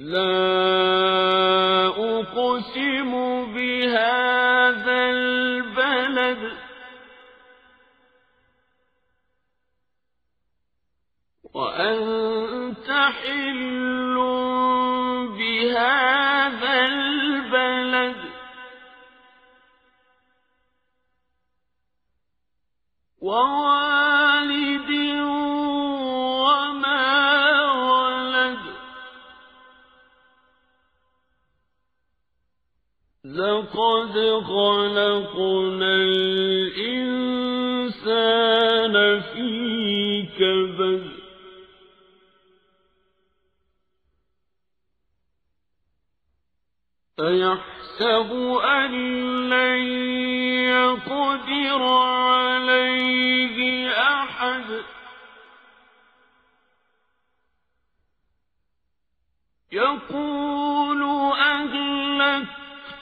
لا أقسم بهذا البلد وأنت حل بهذا البلد ووالد لقد خلقنا الإنسان في كبد. أيحسب أن لن يقدر عليه أحد؟ يقول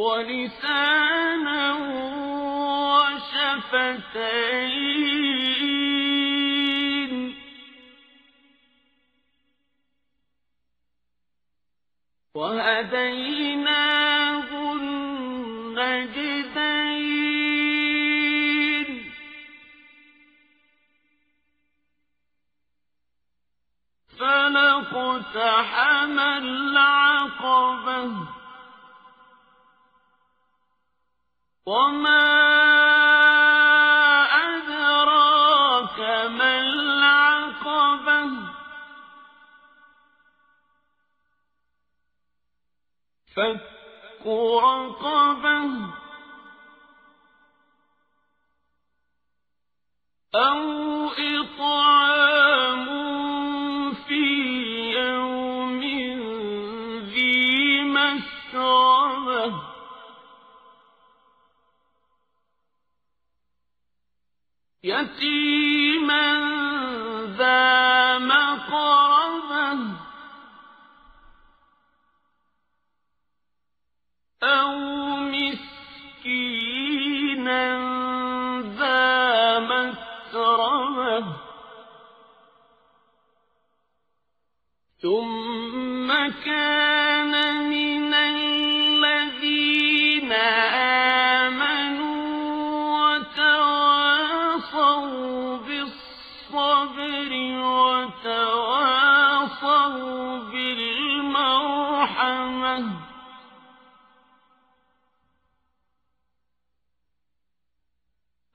ولسانا وشفتين. وهديناه النجدين. فلقتحم العقبة فك رقبة أو إطعام يتيما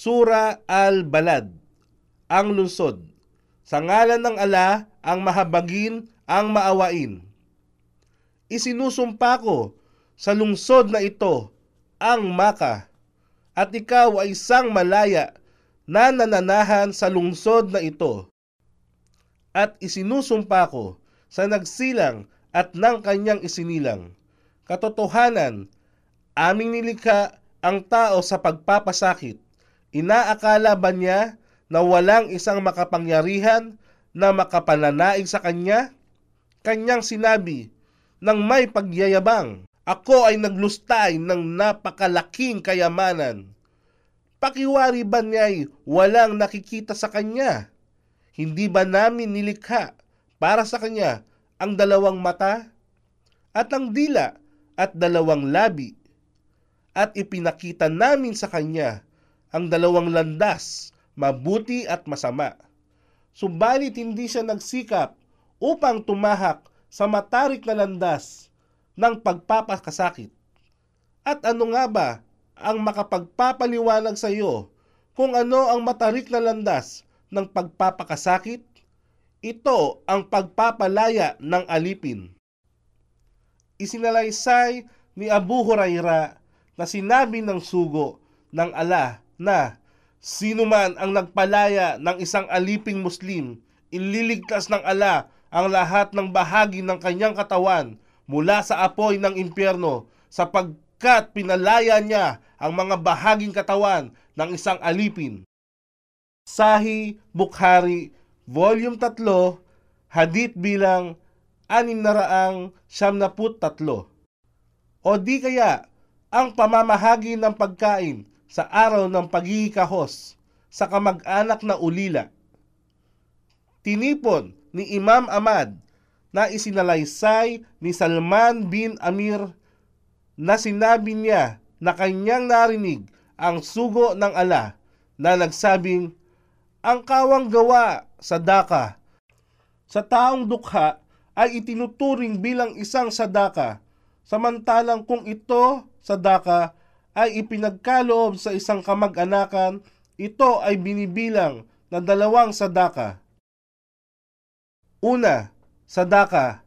Sura Al-Balad, ang lungsod. Sa ngalan ng ala, ang mahabagin, ang maawain. Isinusumpa ko sa lungsod na ito, ang Maka, at ikaw ay isang malaya na nananahan sa lungsod na ito. At isinusumpa ko sa nagsilang at ng kanyang isinilang. Katotohanan, aming nilikha ang tao sa pagpapasakit. Inaakala ba niya na walang isang makapangyarihan na makapananaig sa kanya? Kanyang sinabi, nang may pagyayabang, ako ay naglustay ng napakalaking kayamanan. Pakiwari ba niya'y walang nakikita sa kanya? Hindi ba namin nilikha para sa kanya ang dalawang mata at ang dila at dalawang labi? At ipinakita namin sa kanya ang dalawang landas, mabuti at masama. Subalit hindi siya nagsikap upang tumahak sa matarik na landas ng pagpapakasakit. At ano nga ba ang makapagpapaliwanag sa iyo kung ano ang matarik na landas ng pagpapakasakit? Ito ang pagpapalaya ng alipin. Isinalaysay ni Abu Huraira na sinabi ng sugo ng ala na sino man ang nagpalaya ng isang aliping Muslim, ililigtas ng ala ang lahat ng bahagi ng kanyang katawan mula sa apoy ng impyerno sapagkat pinalaya niya ang mga bahaging katawan ng isang alipin. Sahi Bukhari, Volume 3, Hadith bilang 673. O di kaya ang pamamahagi ng pagkain sa araw ng pagkikahos sa kamag-anak na ulila. Tinipon ni Imam Ahmad na isinalaysay ni Salman bin Amir na sinabi niya na kanyang narinig ang sugo ng ala na nagsabing, ang kawang gawa sa daka sa taong dukha ay itinuturing bilang isang sadaka, samantalang kung ito sadaka ay ipinagkaloob sa isang kamag-anakan, ito ay binibilang na dalawang sadaka. Una, sadaka.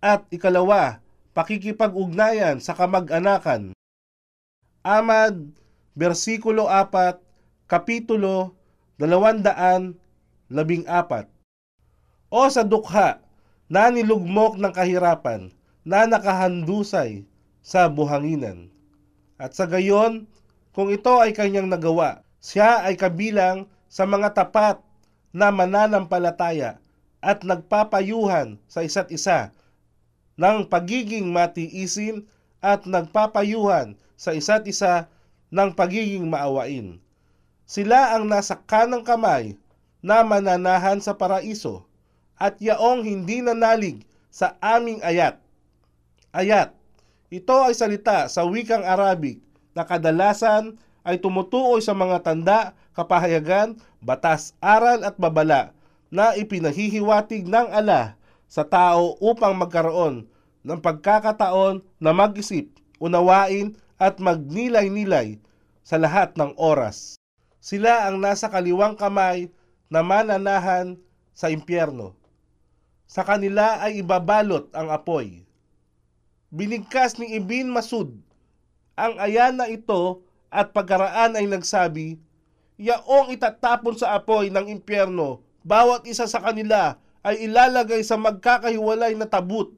At ikalawa, pakikipag-ugnayan sa kamag-anakan. Amad, versikulo 4, kapitulo 214. O sa dukha na nilugmok ng kahirapan na nakahandusay sa buhanginan. At sa gayon, kung ito ay kanyang nagawa, siya ay kabilang sa mga tapat na mananampalataya at nagpapayuhan sa isa't isa ng pagiging matiisin at nagpapayuhan sa isa't isa ng pagiging maawain. Sila ang nasa kanang kamay na mananahan sa paraiso at yaong hindi nanalig sa aming ayat. Ayat, ito ay salita sa wikang Arabic na kadalasan ay tumutuoy sa mga tanda, kapahayagan, batas, aral at babala na ipinahihiwatig ng ala sa tao upang magkaroon ng pagkakataon na mag-isip, unawain at magnilay-nilay sa lahat ng oras. Sila ang nasa kaliwang kamay na mananahan sa impyerno. Sa kanila ay ibabalot ang apoy. Binigkas ni Ibn Masud ang ayana ito at pagkaraan ay nagsabi, Yaong itatapon sa apoy ng impyerno bawat isa sa kanila ay ilalagay sa magkakahiwalay na tabut,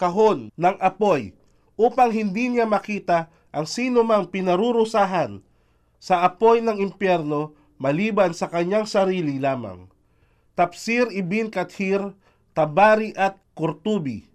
kahon ng apoy, upang hindi niya makita ang sino mang pinarurusahan sa apoy ng impyerno maliban sa kanyang sarili lamang. Tafsir Ibn Kathir, Tabari at Kurtubi